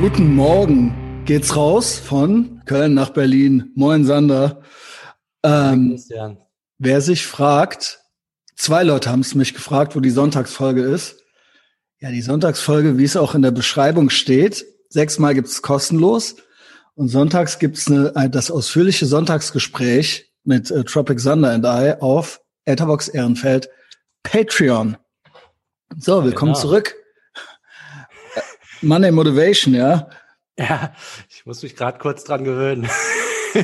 Guten Morgen geht's raus von Köln nach Berlin. Moin Sander. Ähm, wer sich fragt, zwei Leute haben es mich gefragt, wo die Sonntagsfolge ist. Ja, die Sonntagsfolge, wie es auch in der Beschreibung steht, sechsmal gibt's kostenlos und sonntags gibt's eine, das ausführliche Sonntagsgespräch mit äh, Tropic Sander and I auf Etherbox Ehrenfeld Patreon. So, willkommen genau. zurück. Money Motivation, ja. Ja, ich muss mich gerade kurz dran gewöhnen.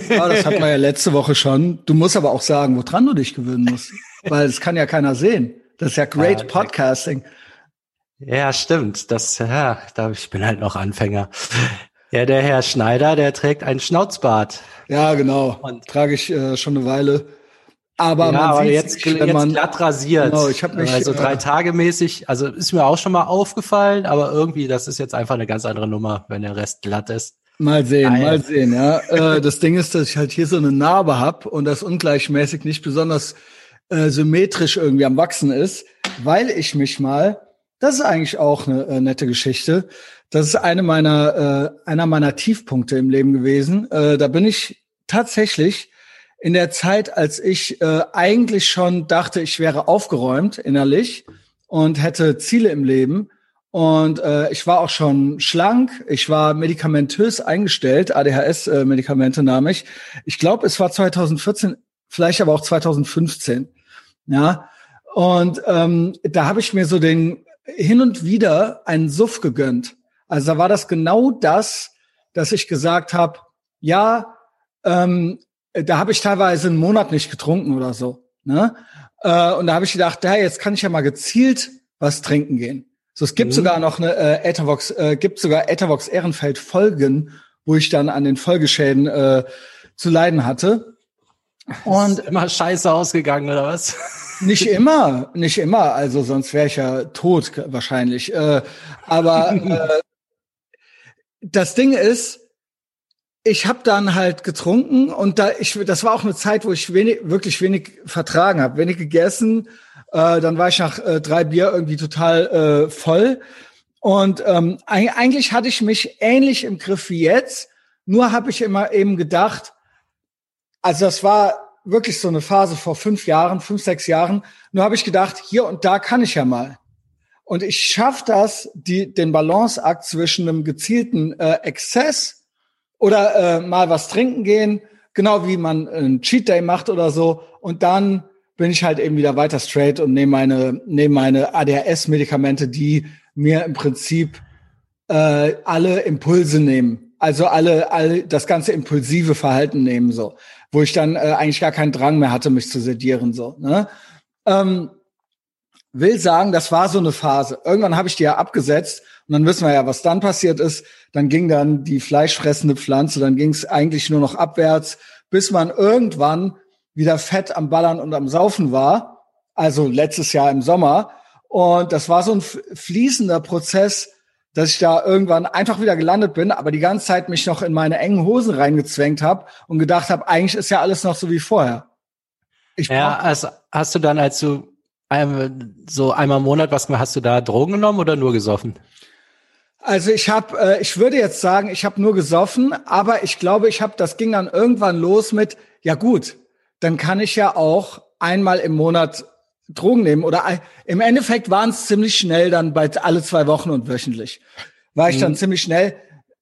Ja, das hatten wir ja letzte Woche schon. Du musst aber auch sagen, woran du dich gewöhnen musst. Weil es kann ja keiner sehen. Das ist ja great ja, Podcasting. Ja, stimmt. Das, ja, da, ich bin halt noch Anfänger. Ja, der Herr Schneider, der trägt einen Schnauzbart. Ja, genau. Und Trage ich äh, schon eine Weile. Aber ja, man aber jetzt, nicht, jetzt man, glatt rasiert. Genau, ich habe mich also drei äh, Tage mäßig. Also ist mir auch schon mal aufgefallen, aber irgendwie das ist jetzt einfach eine ganz andere Nummer, wenn der Rest glatt ist. Mal sehen, Nein. mal sehen. Ja, äh, das Ding ist, dass ich halt hier so eine Narbe hab und das ungleichmäßig nicht besonders äh, symmetrisch irgendwie am wachsen ist, weil ich mich mal. Das ist eigentlich auch eine äh, nette Geschichte. Das ist eine meiner äh, einer meiner Tiefpunkte im Leben gewesen. Äh, da bin ich tatsächlich in der Zeit, als ich äh, eigentlich schon dachte, ich wäre aufgeräumt innerlich und hätte Ziele im Leben. Und äh, ich war auch schon schlank, ich war medikamentös eingestellt, ADHS-Medikamente äh, nahm ich. Ich glaube, es war 2014, vielleicht aber auch 2015. Ja. Und ähm, da habe ich mir so den hin und wieder einen Suff gegönnt. Also da war das genau das, dass ich gesagt habe, ja, ähm, äh, da habe ich teilweise einen Monat nicht getrunken oder so. Ne? Äh, und da habe ich gedacht, ja, jetzt kann ich ja mal gezielt was trinken gehen. So, es gibt mhm. sogar noch eine äh, Ethervox, äh, gibt sogar Ethervox Ehrenfeld Folgen, wo ich dann an den Folgeschäden äh, zu leiden hatte. Und Ist immer scheiße ausgegangen oder was? Nicht immer, nicht immer. Also sonst wäre ich ja tot wahrscheinlich. Äh, aber äh, das Ding ist, ich habe dann halt getrunken und da ich das war auch eine Zeit, wo ich wenig wirklich wenig vertragen habe, wenig gegessen. Äh, dann war ich nach äh, drei Bier irgendwie total äh, voll und ähm, eigentlich hatte ich mich ähnlich im Griff wie jetzt. Nur habe ich immer eben gedacht, also das war wirklich so eine Phase vor fünf Jahren, fünf sechs Jahren. Nur habe ich gedacht, hier und da kann ich ja mal. Und ich schaffe das, die, den Balanceakt zwischen einem gezielten äh, Exzess oder äh, mal was trinken gehen, genau wie man einen Cheat Day macht oder so. Und dann bin ich halt eben wieder weiter straight und nehme meine, nehme meine ADHS-Medikamente, die mir im Prinzip äh, alle Impulse nehmen. Also alle, alle das ganze impulsive Verhalten nehmen, so. Wo ich dann äh, eigentlich gar keinen Drang mehr hatte, mich zu sedieren, so. Ne? Ähm, will sagen, das war so eine Phase. Irgendwann habe ich die ja abgesetzt und dann wissen wir ja, was dann passiert ist. Dann ging dann die fleischfressende Pflanze, dann ging es eigentlich nur noch abwärts, bis man irgendwann wieder fett am Ballern und am Saufen war. Also letztes Jahr im Sommer. Und das war so ein fließender Prozess, dass ich da irgendwann einfach wieder gelandet bin, aber die ganze Zeit mich noch in meine engen Hosen reingezwängt habe und gedacht habe, eigentlich ist ja alles noch so wie vorher. Ich ja, also hast du dann, als du so einmal im Monat, was hast du da Drogen genommen oder nur gesoffen? Also ich habe, äh, ich würde jetzt sagen, ich habe nur gesoffen, aber ich glaube, ich habe, das ging dann irgendwann los mit, ja gut, dann kann ich ja auch einmal im Monat Drogen nehmen oder im Endeffekt waren es ziemlich schnell dann bei alle zwei Wochen und wöchentlich war ich dann mhm. ziemlich schnell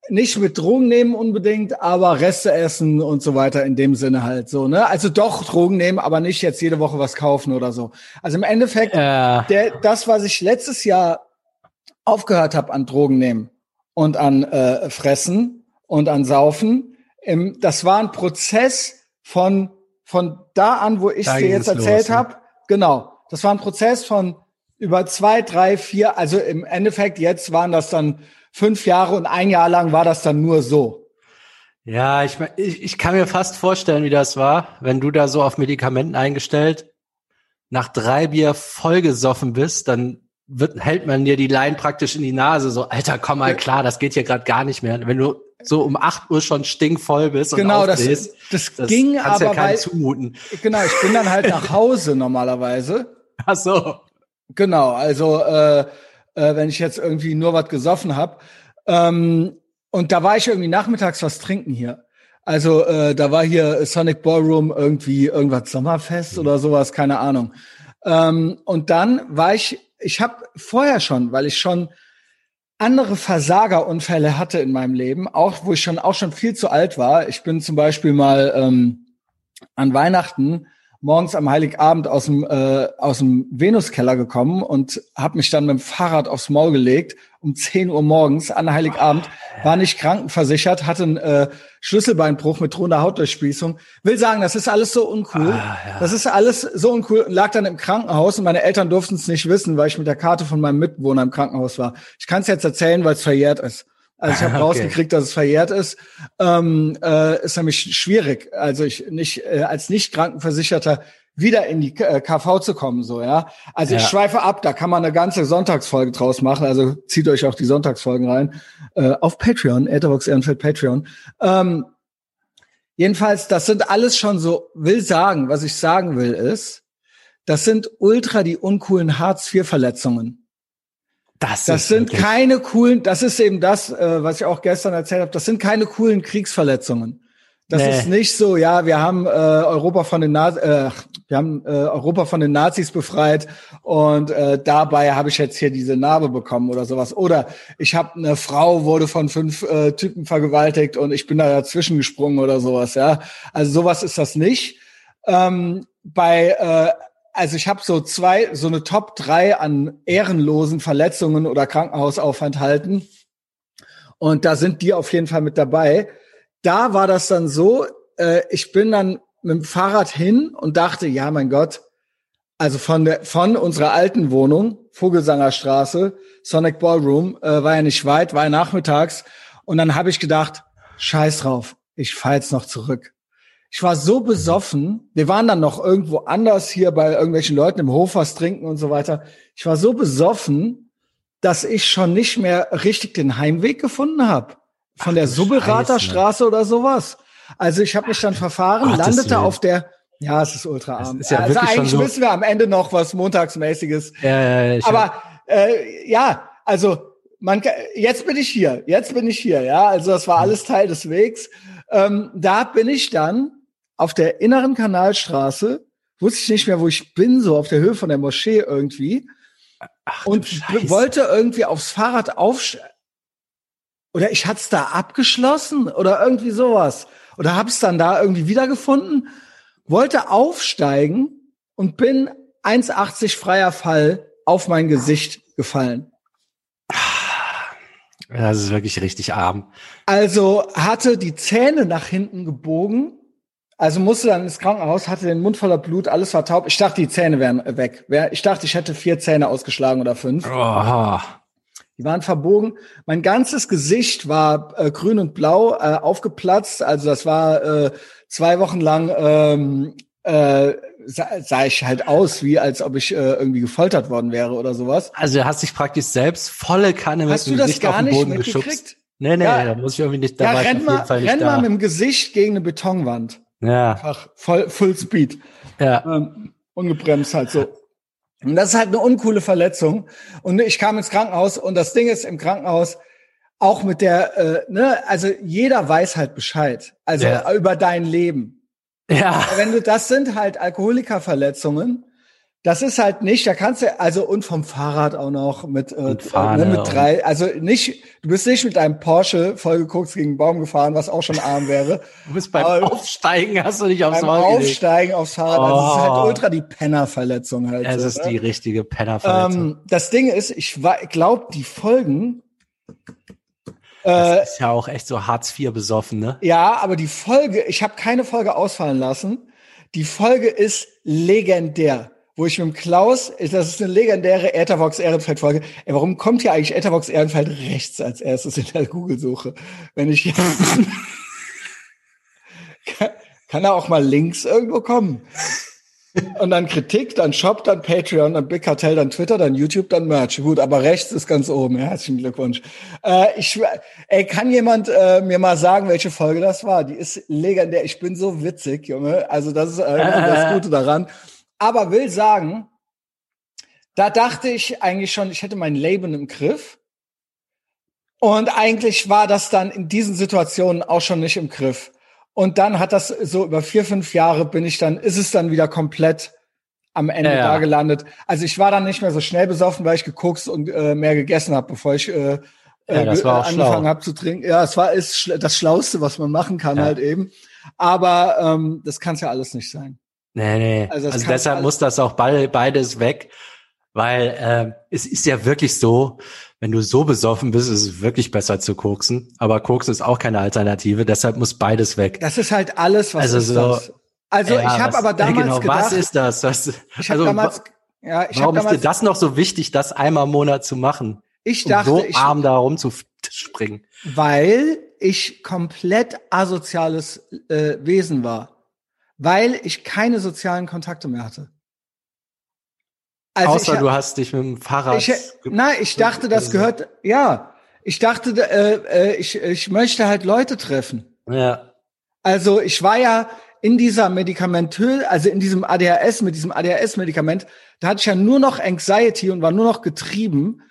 nicht mit Drogen nehmen unbedingt, aber Reste essen und so weiter in dem Sinne halt so, ne? Also doch Drogen nehmen, aber nicht jetzt jede Woche was kaufen oder so. Also im Endeffekt, äh. der, das, was ich letztes Jahr aufgehört habe an Drogen nehmen und an äh, Fressen und an Saufen, im, das war ein Prozess von, von da an, wo ich dir jetzt erzählt ne? habe. Genau. Das war ein Prozess von über zwei, drei, vier, also im Endeffekt jetzt waren das dann fünf Jahre und ein Jahr lang war das dann nur so. Ja, ich, ich, ich kann mir fast vorstellen, wie das war, wenn du da so auf Medikamenten eingestellt, nach drei Bier vollgesoffen bist, dann wird, hält man dir die Line praktisch in die Nase, so, Alter, komm mal klar, das geht hier gerade gar nicht mehr. Wenn du so um acht Uhr schon stinkvoll bist genau, und aufbläst, das, das, das ging aber ja weil, zumuten. Genau, ich bin dann halt nach Hause normalerweise. Ach so. Genau, also äh, äh, wenn ich jetzt irgendwie nur was gesoffen habe. Ähm, und da war ich irgendwie nachmittags was trinken hier. Also äh, da war hier Sonic Ballroom irgendwie irgendwas Sommerfest oder sowas, keine Ahnung. Ähm, und dann war ich, ich habe vorher schon, weil ich schon andere Versagerunfälle hatte in meinem Leben, auch wo ich schon auch schon viel zu alt war. Ich bin zum Beispiel mal ähm, an Weihnachten morgens am Heiligabend aus dem äh, aus dem Venuskeller gekommen und habe mich dann mit dem Fahrrad aufs Maul gelegt um 10 Uhr morgens an Heiligabend, war nicht krankenversichert, hatte einen äh, Schlüsselbeinbruch mit drohender Hautdurchspießung. Will sagen, das ist alles so uncool. Ah, ja. Das ist alles so uncool. Lag dann im Krankenhaus und meine Eltern durften es nicht wissen, weil ich mit der Karte von meinem Mitbewohner im Krankenhaus war. Ich kann es jetzt erzählen, weil es verjährt ist. Also ich habe okay. rausgekriegt, dass es verjährt ist. Ähm, äh, ist nämlich schwierig. Also ich nicht äh, als nicht krankenversicherter wieder in die KV äh, zu kommen, so, ja. Also ja. ich schweife ab, da kann man eine ganze Sonntagsfolge draus machen, also zieht euch auch die Sonntagsfolgen rein, äh, auf Patreon, Etherbox Ehrenfeld Patreon. Ähm, jedenfalls, das sind alles schon so, will sagen, was ich sagen will ist, das sind ultra die uncoolen Hartz-IV-Verletzungen. Das, das sind wirklich. keine coolen, das ist eben das, äh, was ich auch gestern erzählt habe, das sind keine coolen Kriegsverletzungen. Das nee. ist nicht so, ja, wir haben äh, Europa von den Nazis, äh, wir haben äh, Europa von den Nazis befreit und äh, dabei habe ich jetzt hier diese Narbe bekommen oder sowas. Oder ich habe eine Frau wurde von fünf äh, Typen vergewaltigt und ich bin da dazwischen gesprungen oder sowas, ja. Also sowas ist das nicht. Ähm, bei äh, also ich habe so zwei, so eine Top drei an ehrenlosen Verletzungen oder Krankenhausaufenthalten. Und da sind die auf jeden Fall mit dabei da war das dann so, äh, ich bin dann mit dem Fahrrad hin und dachte, ja, mein Gott, also von der von unserer alten Wohnung, Vogelsangerstraße, Sonic Ballroom, äh, war ja nicht weit, war ja nachmittags. Und dann habe ich gedacht, scheiß drauf, ich fahr jetzt noch zurück. Ich war so besoffen, wir waren dann noch irgendwo anders hier bei irgendwelchen Leuten im Hof was trinken und so weiter. Ich war so besoffen, dass ich schon nicht mehr richtig den Heimweg gefunden habe von Ach, der Subberater Straße oder sowas. Also ich habe mich dann verfahren, Ach, landete auf der ja, es ist ultra arm. Ist ja also eigentlich so wissen wir am Ende noch was montagsmäßiges. Ja, ja, Aber äh, ja, also man jetzt bin ich hier, jetzt bin ich hier, ja. Also das war alles Teil des Wegs. Ähm, da bin ich dann auf der inneren Kanalstraße, wusste ich nicht mehr, wo ich bin, so auf der Höhe von der Moschee irgendwie. Ach, und wollte irgendwie aufs Fahrrad aufsteigen oder ich hat's da abgeschlossen oder irgendwie sowas. Oder hab's dann da irgendwie wiedergefunden, wollte aufsteigen und bin 1,80 freier Fall auf mein Gesicht gefallen. Das ist wirklich richtig arm. Also hatte die Zähne nach hinten gebogen, also musste dann ins Krankenhaus, hatte den Mund voller Blut, alles war taub. Ich dachte, die Zähne wären weg. Ich dachte, ich hätte vier Zähne ausgeschlagen oder fünf. Oh. Die waren verbogen. Mein ganzes Gesicht war äh, grün und blau äh, aufgeplatzt. Also das war äh, zwei Wochen lang ähm, äh, sah, sah ich halt aus, wie als ob ich äh, irgendwie gefoltert worden wäre oder sowas. Also du hast dich praktisch selbst volle Kanne hast mit dem Gesicht auf den Boden geschubst. Nee, nee, ja, da muss ich irgendwie nicht dabei. Ja, renn mal, renn da. mal mit dem Gesicht gegen eine Betonwand. Ja. Einfach voll, Full Speed. Ja. Ähm, ungebremst halt so. Und das ist halt eine uncoole Verletzung. Und ich kam ins Krankenhaus und das Ding ist im Krankenhaus auch mit der, äh, ne, also jeder weiß halt Bescheid. Also ja. über dein Leben. Ja. Wenn du, das sind halt Alkoholikerverletzungen das ist halt nicht, da kannst du, also und vom Fahrrad auch noch mit, äh, ne, mit drei, also nicht, du bist nicht mit einem Porsche vollgeguckt gegen einen Baum gefahren, was auch schon arm wäre. Du bist beim Aber Aufsteigen, hast du nicht aufs beim Maul Aufsteigen gelegt. aufs Fahrrad, oh. also es ist halt oh. ultra die Pennerverletzung halt. Es so, ist ne? die richtige Pennerverletzung. Ähm, das Ding ist, ich glaube, die Folgen, das äh, ist ja auch echt so Hartz IV besoffen, ne? Ja, aber die Folge, ich habe keine Folge ausfallen lassen. Die Folge ist legendär wo ich mit dem Klaus, das ist eine legendäre Ethervox Ehrenfeld Folge. Ey, warum kommt hier eigentlich Ethervox Ehrenfeld rechts als erstes in der Google-Suche? Wenn ich jetzt kann, kann er auch mal links irgendwo kommen. Und dann Kritik, dann Shop, dann Patreon, dann Big Cartel, dann Twitter, dann YouTube, dann Merch. Gut, aber rechts ist ganz oben. Herzlichen Glückwunsch. Äh, ich, ey, kann jemand äh, mir mal sagen, welche Folge das war? Die ist legendär. Ich bin so witzig, Junge. Also das ist äh, das Gute daran. Aber will sagen, da dachte ich eigentlich schon, ich hätte mein Leben im Griff. Und eigentlich war das dann in diesen Situationen auch schon nicht im Griff. Und dann hat das so über vier, fünf Jahre bin ich dann, ist es dann wieder komplett am Ende ja, ja. da gelandet. Also ich war dann nicht mehr so schnell besoffen, weil ich gekokst und äh, mehr gegessen habe, bevor ich äh, ja, das war auch angefangen habe zu trinken. Ja, es war ist das Schlauste, was man machen kann ja. halt eben. Aber ähm, das kann es ja alles nicht sein. Nee, nee. Also, also deshalb muss das auch beides weg, weil äh, es ist ja wirklich so, wenn du so besoffen bist, ist es wirklich besser zu koksen. Aber koksen ist auch keine Alternative, deshalb muss beides weg. Das ist halt alles, was also ist so, das? Also ja, ich habe aber damals genau, gedacht, was ist das? Was, ich also, damals, ja, ich warum damals, ist dir das noch so wichtig, das einmal im Monat zu machen? Ich dachte, um so ich, arm da rumzuspringen. Weil ich komplett asoziales äh, Wesen war. Weil ich keine sozialen Kontakte mehr hatte. Also Außer ich, du hast dich mit dem Fahrrad. Ich, nein, ich dachte, das gehört. Ja, ich dachte, äh, äh, ich, ich möchte halt Leute treffen. Ja. Also ich war ja in dieser medikamentös, also in diesem ADHS mit diesem ADHS-Medikament, da hatte ich ja nur noch Anxiety und war nur noch getrieben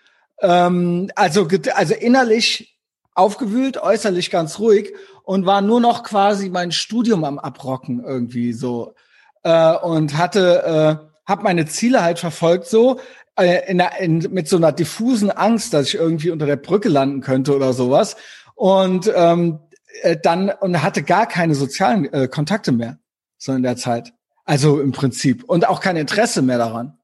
ähm, also, also innerlich aufgewühlt, äußerlich ganz ruhig und war nur noch quasi mein Studium am Abrocken irgendwie so äh, und hatte, äh, habe meine Ziele halt verfolgt so äh, in, in, mit so einer diffusen Angst, dass ich irgendwie unter der Brücke landen könnte oder sowas und ähm, äh, dann und hatte gar keine sozialen äh, Kontakte mehr so in der Zeit. Also im Prinzip und auch kein Interesse mehr daran.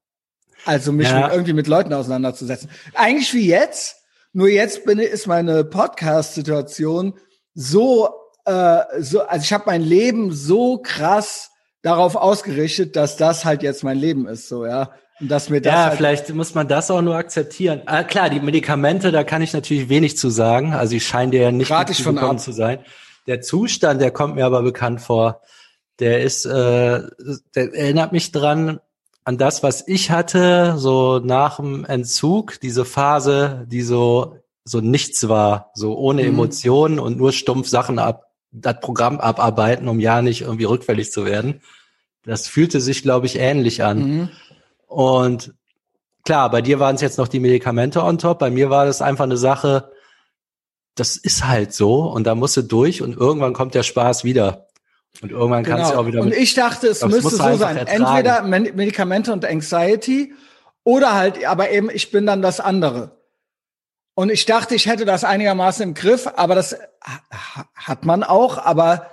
Also mich ja. mit, irgendwie mit Leuten auseinanderzusetzen. Eigentlich wie jetzt, nur jetzt bin, ist meine Podcast-Situation so, äh, so, also ich habe mein Leben so krass darauf ausgerichtet, dass das halt jetzt mein Leben ist, so ja. Und dass mir das ja, halt vielleicht muss man das auch nur akzeptieren. Ah, klar, die Medikamente, da kann ich natürlich wenig zu sagen. Also ich scheine dir ja nicht zu bekommen zu sein. Der Zustand, der kommt mir aber bekannt vor. Der ist, äh, der erinnert mich dran an das, was ich hatte, so nach dem Entzug, diese Phase, die so, so nichts war, so ohne mhm. Emotionen und nur stumpf Sachen ab, das Programm abarbeiten, um ja nicht irgendwie rückfällig zu werden. Das fühlte sich, glaube ich, ähnlich an. Mhm. Und klar, bei dir waren es jetzt noch die Medikamente on top, bei mir war das einfach eine Sache, das ist halt so und da musst du durch und irgendwann kommt der Spaß wieder. Und irgendwann genau. kannst du auch wieder. Und ich dachte, es müsste so sein. Entweder Medikamente und Anxiety oder halt, aber eben, ich bin dann das andere. Und ich dachte, ich hätte das einigermaßen im Griff, aber das hat man auch, aber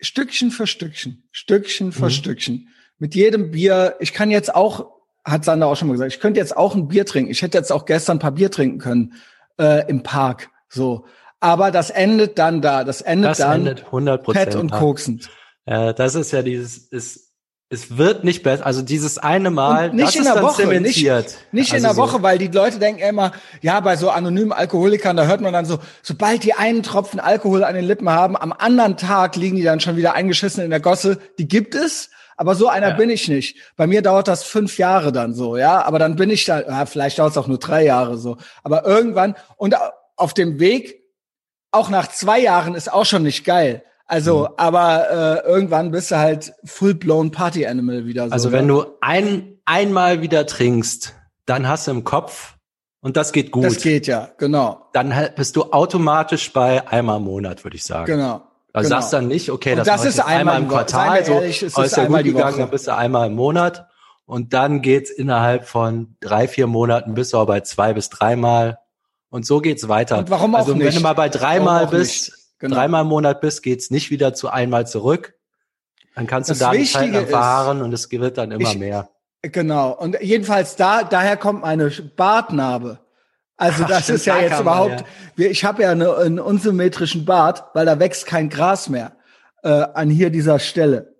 Stückchen für Stückchen, Stückchen für mhm. Stückchen. Mit jedem Bier, ich kann jetzt auch, hat Sander auch schon mal gesagt, ich könnte jetzt auch ein Bier trinken. Ich hätte jetzt auch gestern ein paar Bier trinken können äh, im Park. So. Aber das endet dann da. Das endet das dann endet 100% fett und koksend. Äh, das ist ja dieses, ist, es wird nicht besser. Also dieses eine Mal, und nicht das in der Woche, nicht, nicht also in der so. Woche, weil die Leute denken immer, ja, bei so anonymen Alkoholikern, da hört man dann so, sobald die einen Tropfen Alkohol an den Lippen haben, am anderen Tag liegen die dann schon wieder eingeschissen in der Gosse. Die gibt es, aber so einer ja. bin ich nicht. Bei mir dauert das fünf Jahre dann so, ja. Aber dann bin ich da, ja, vielleicht dauert es auch nur drei Jahre so. Aber irgendwann und auf dem Weg, auch nach zwei Jahren, ist auch schon nicht geil. Also, mhm. aber äh, irgendwann bist du halt full-blown Party-Animal wieder. So, also wenn ne? du ein, einmal wieder trinkst, dann hast du im Kopf und das geht gut. Das geht ja, genau. Dann halt bist du automatisch bei einmal im Monat, würde ich sagen. Genau. Also genau. sagst dann nicht, okay, das, das ist einmal, im Quartal, so ehrlich, ist ist ja gut gegangen, dann bist du einmal im Monat und dann geht's innerhalb von drei, vier Monaten bist du auch bei zwei bis dreimal und so geht's weiter. Und warum auch also, nicht? wenn du mal bei dreimal bist, genau. dreimal im Monat bist, geht's nicht wieder zu einmal zurück. Dann kannst das du da die Zeit erfahren und es wird dann immer ich, mehr. Genau. Und jedenfalls da, daher kommt meine Bartnarbe. Also Ach, das stimmt, ist ja jetzt überhaupt, ja. ich habe ja eine, einen unsymmetrischen Bart, weil da wächst kein Gras mehr äh, an hier dieser Stelle.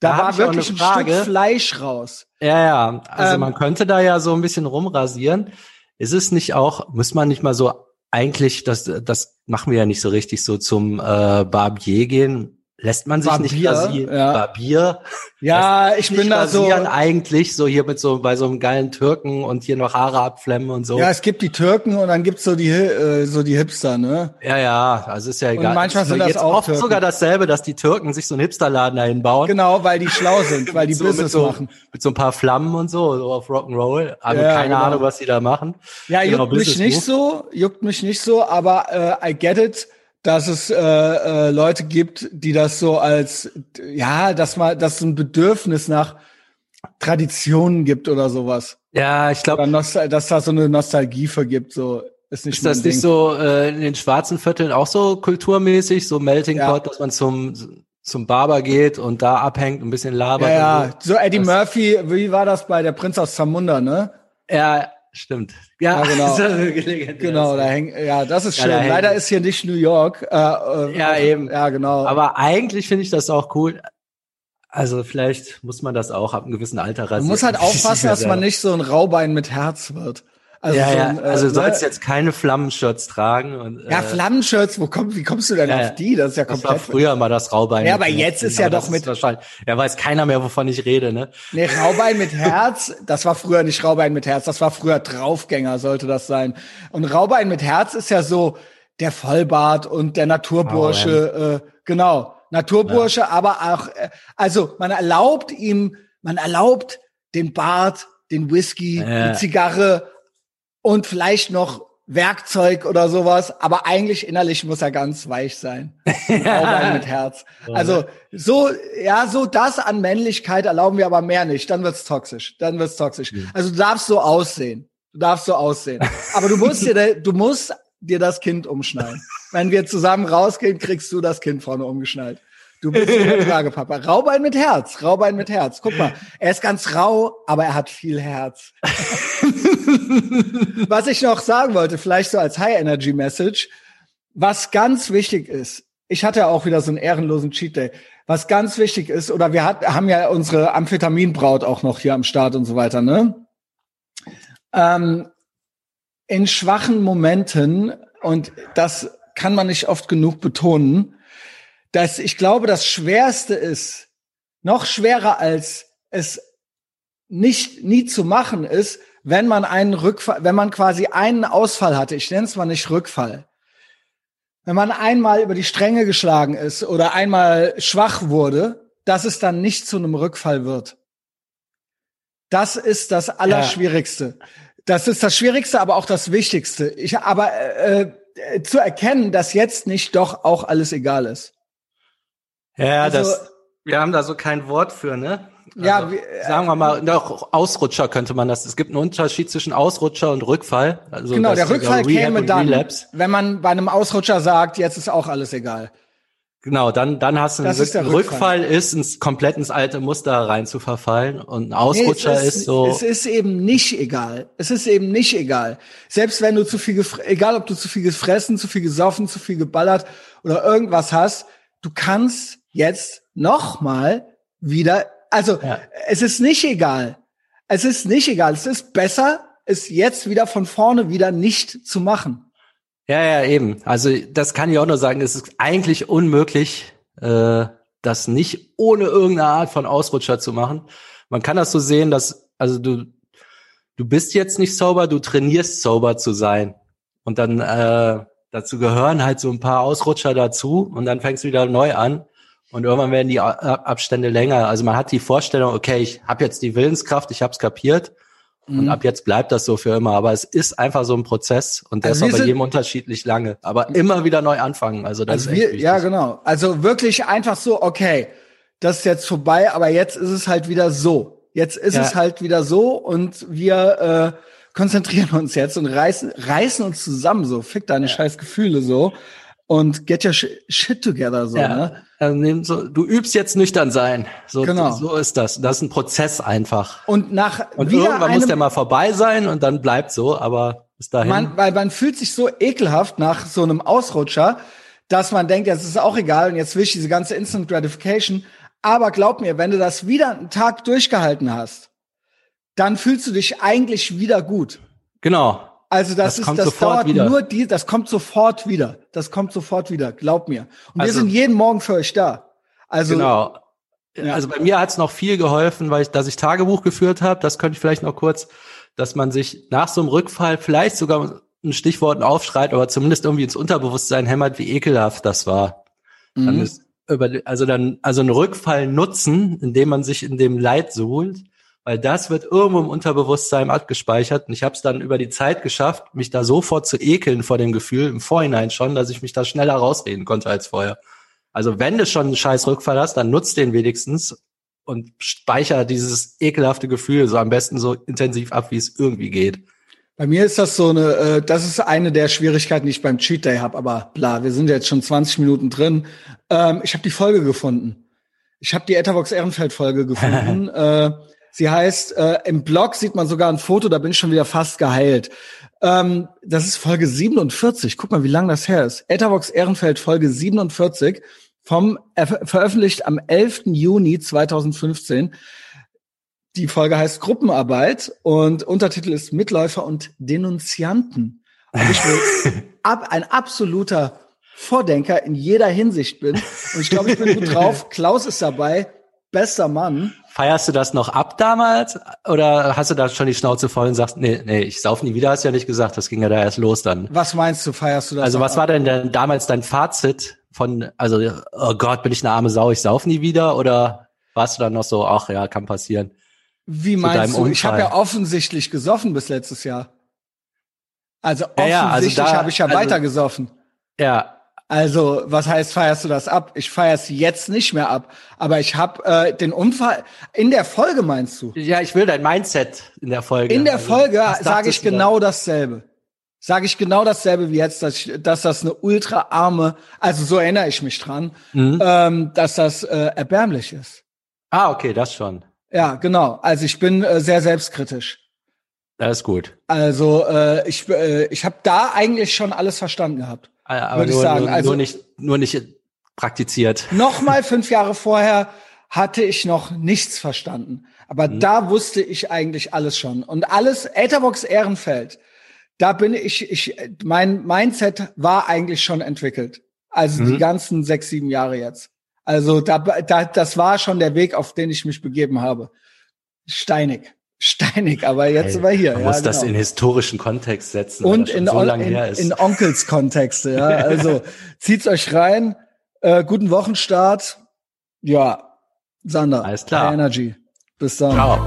Da, da war wirklich ein Stück Fleisch raus. Ja, ja. Also ähm, man könnte da ja so ein bisschen rumrasieren. Ist es nicht auch, muss man nicht mal so eigentlich, das, das machen wir ja nicht so richtig so zum äh, Barbier gehen, lässt man sich War nicht rasieren. ja. Barbier. Ja, Lässt ich bin da so. eigentlich so hier mit so bei so einem geilen Türken und hier noch Haare abflemmen und so. Ja, es gibt die Türken und dann gibt's so die äh, so die Hipster, ne? Ja, ja, also ist ja egal. manchmal Ist sind das jetzt auch oft Türken. sogar dasselbe, dass die Türken sich so einen Hipsterladen dahin bauen. Genau, weil die schlau sind, weil die so, Business so, machen. mit so ein paar Flammen und so, so auf Rock'n'Roll. Haben Ja, keine genau. Ahnung, was die da machen. Ja, Genau, juckt mich nicht Move. so, juckt mich nicht so, aber äh, I get it, dass es äh, äh, Leute gibt, die das so als ja, dass mal, dass es ein Bedürfnis nach Traditionen gibt oder sowas. Ja, ich glaube, dass da so eine Nostalgie für gibt, so ist nicht ist das mein nicht Ding. so äh, in den schwarzen Vierteln auch so kulturmäßig, so Melting Ja. Pot, dass man zum zum Barber geht und da abhängt, und ein bisschen labert. Ja, ja, so Eddie Das- Murphy, wie war das bei der Prinz aus Zamunda, ne? ja, stimmt. Ja, genau. das ist legendär. Genau, da hängt, ja, das ist Ja, schön. da Leider ist hier nicht New York. Äh, äh, Ja, eben. Ja, genau. Aber eigentlich finde ich das auch cool. Also vielleicht muss man das auch ab einem gewissen Alter rasieren. man muss halt aufpassen, dass man nicht so ein Raubein mit Herz wird. Also ja, so ja, ein, äh, also du ne? sollst jetzt keine Flammenshirts tragen. Und, Ja, äh, Flammenshirts, wo kommt, wie kommst du denn Ja, ja. auf die? Das ist ja Das war komplett. früher mal das Raubein. Ja, aber jetzt ist ja doch das mit- wahrscheinlich. Ja, weiß keiner mehr, wovon ich rede, ne? Nee, Raubein mit Herz, das war früher nicht Raubein mit Herz, das war früher Draufgänger, sollte das sein. Und Raubein mit Herz ist ja so der Vollbart und der Naturbursche, äh, genau, Naturbursche, aber auch, äh, also man erlaubt ihm, man erlaubt den Bart, den Whisky, Ja. die Zigarre und vielleicht noch Werkzeug oder sowas, aber eigentlich innerlich muss er ganz weich sein. Raubein mit Herz. Also so, ja, so das an Männlichkeit erlauben wir aber mehr nicht. Dann wird's toxisch. Dann wird's toxisch. Also du darfst so aussehen. Du darfst so aussehen. Aber du musst dir, du musst dir das Kind umschneiden. Wenn wir zusammen rausgehen, kriegst du das Kind vorne umgeschnallt. Du bist der Tragepapa. Raubein mit Herz. Raubein mit Herz. Guck mal, er ist ganz rau, aber er hat viel Herz. Was ich noch sagen wollte, vielleicht so als High Energy Message, was ganz wichtig ist, ich hatte ja auch wieder so einen ehrenlosen Cheat Day. Was ganz wichtig ist, oder wir hat, haben ja unsere Amphetaminbraut auch noch hier am Start und so weiter, ne? Ähm, in schwachen Momenten, und das kann man nicht oft genug betonen, dass ich glaube, das Schwerste ist, noch schwerer als es nicht nie zu machen ist, wenn man einen Rückfall, wenn man quasi einen Ausfall hatte, ich nenne es mal nicht Rückfall, wenn man einmal über die Stränge geschlagen ist oder einmal schwach wurde, dass es dann nicht zu einem Rückfall wird. Das ist das Allerschwierigste. Das ist das Schwierigste, aber auch das Wichtigste. Ich, aber äh, äh, zu erkennen, dass jetzt nicht doch auch alles egal ist. Ja, Also- das, wir haben da so kein Wort für, ne? Ja, wie- sagen wir mal, doch, Ausrutscher könnte man das. Es gibt einen Unterschied zwischen Ausrutscher und Rückfall. Also Genau, der ist Rückfall Rehab käme dann, Relapse. wenn man bei einem Ausrutscher sagt, jetzt ist auch alles egal. Genau, dann, dann hast du einen Das ist der Rück- Rückfall. Rückfall ist, ins, komplett ins alte Muster rein zu verfallen. Und ein Ausrutscher Nee, es ist, so. Es ist eben nicht egal. Es ist eben nicht egal. Selbst wenn du zu viel, egal ob du zu viel gefressen, zu viel gesoffen, zu viel geballert oder irgendwas hast, du kannst jetzt noch mal wieder, also Ja. es ist nicht egal. Es ist nicht egal. Es ist besser, es jetzt wieder von vorne wieder nicht zu machen. Ja, ja, eben. Also das kann ich auch nur sagen, es ist eigentlich unmöglich, äh, das nicht ohne irgendeine Art von Ausrutscher zu machen. Man kann das so sehen, dass, also du, du bist jetzt nicht sober, du trainierst sober zu sein. Und dann äh, dazu gehören halt so ein paar Ausrutscher dazu und dann fängst du wieder neu an. Und irgendwann werden die Abstände länger. Also man hat die Vorstellung, okay, ich habe jetzt die Willenskraft, ich habe es kapiert. Mhm. Und ab jetzt bleibt das so für immer. Aber es ist einfach so ein Prozess und der Also ist bei jedem unterschiedlich lange. Aber immer wieder neu anfangen. Also das Also ist echt wir, wichtig. ja, genau. Also wirklich einfach so, okay, das ist jetzt vorbei, aber jetzt ist es halt wieder so. Jetzt ist Ja. es halt wieder so und wir äh, konzentrieren uns jetzt und reißen, reißen uns zusammen so. Fick deine scheiß Gefühle so und get your sh shit together so. Ja. Ne? Also nehm so, du übst jetzt nüchtern sein. So, Genau. so ist das. Das ist ein Prozess einfach. Und nach Und irgendwann muss der mal vorbei sein und dann bleibt so, aber bis dahin. man, weil man fühlt sich so ekelhaft nach so einem Ausrutscher, dass man denkt, jetzt ist es auch egal und jetzt will ich diese ganze Instant Gratification. Aber glaub mir, wenn du das wieder einen Tag durchgehalten hast, dann fühlst du dich eigentlich wieder gut. genau. Also das, Das ist, kommt das sofort dauert wieder. nur die, das kommt sofort wieder. Das kommt sofort wieder, glaub mir. Und wir Also- sind jeden Morgen für euch da. Also genau. Ja. Also bei mir hat's noch viel geholfen, weil ich, dass ich Tagebuch geführt habe. Das könnte ich vielleicht noch kurz, dass man sich nach so einem Rückfall vielleicht sogar ein Stichwort aufschreit, aber zumindest irgendwie ins Unterbewusstsein hämmert, wie ekelhaft das war. Mhm. Dann ist über, also dann, also einen Rückfall nutzen, indem man sich in dem Leid suhlt, weil das wird irgendwo im Unterbewusstsein abgespeichert. Und ich habe es dann über die Zeit geschafft, mich da sofort zu ekeln vor dem Gefühl, im Vorhinein schon, dass ich mich da schneller rausreden konnte als vorher. Also wenn du schon einen scheiß Rückfall hast, dann nutzt den wenigstens und speicher dieses ekelhafte Gefühl so am besten so intensiv ab, wie es irgendwie geht. Bei mir ist das so eine, äh, das ist eine der Schwierigkeiten, die ich beim Cheat Day habe. Aber bla, wir sind jetzt schon 20 Minuten drin. Ähm, ich habe die Folge gefunden. Ich habe die Etavox Ehrenfeld Folge gefunden. äh, sie heißt, äh, im Blog sieht man sogar ein Foto, da bin ich schon wieder fast geheilt. Ähm, das ist Folge 47. Guck mal, wie lang das her ist. Etavox Ehrenfeld Folge 47 vom veröffentlicht am 11. Juni 2015. Die Folge heißt Gruppenarbeit und Untertitel ist Mitläufer und Denunzianten. Ob ich ab, ein absoluter Vordenker in jeder Hinsicht bin. Und ich glaube, ich bin gut drauf. Klaus ist dabei. Bester Mann. Feierst du das noch ab damals? Oder hast du da schon die Schnauze voll und sagst, nee, nee, ich sauf nie wieder, hast du ja nicht gesagt. Das ging ja da erst los dann. Was meinst du, feierst du das? Also was ab? war denn, denn damals dein Fazit von, also, oh Gott, bin ich eine arme Sau, ich sauf nie wieder? Oder warst du dann noch so, ach ja, kann passieren? Wie meinst du? Ich habe ja offensichtlich gesoffen bis letztes Jahr. Also offensichtlich ja, ja, also habe ich ja also, weiter gesoffen. Ja. Also, was heißt, feierst du das ab? Ich feier's jetzt nicht mehr ab. Aber ich habe äh, den Unfall in der Folge, meinst du? Ja, ich will dein Mindset in der Folge. In der also, Folge sage ich genau da? dasselbe. Sage ich genau dasselbe wie jetzt, dass, ich, dass das eine ultra arme, also so erinnere ich mich dran, mhm. ähm, dass das äh, erbärmlich ist. Ah, okay, das schon. Ja, genau. Also ich bin äh, sehr selbstkritisch. Das ist gut. Also äh, ich, äh, ich habe da eigentlich schon alles verstanden gehabt. Ah, aber nur, ich sagen. Nur, also, nur nicht, nur nicht praktiziert. Nochmal fünf Jahre vorher hatte ich noch nichts verstanden. Aber mhm. da wusste ich eigentlich alles schon. Und alles, Etherbox Ehrenfeld, da bin ich, ich, mein Mindset war eigentlich schon entwickelt. Also mhm. die ganzen sechs, sieben Jahre jetzt. Also da, da, das war schon der Weg, auf den ich mich begeben habe. Steinig. Steinig, aber jetzt hey, sind wir hier. Man ja, muss genau. das in historischen Kontext setzen, und in, so lange in, her ist. in Onkels Kontexte. Ja, also zieht's euch rein. Äh, guten Wochenstart. Ja, Sander. Alles klar. Energy. Bis dann. Ciao.